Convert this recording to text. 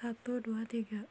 satu dua tiga.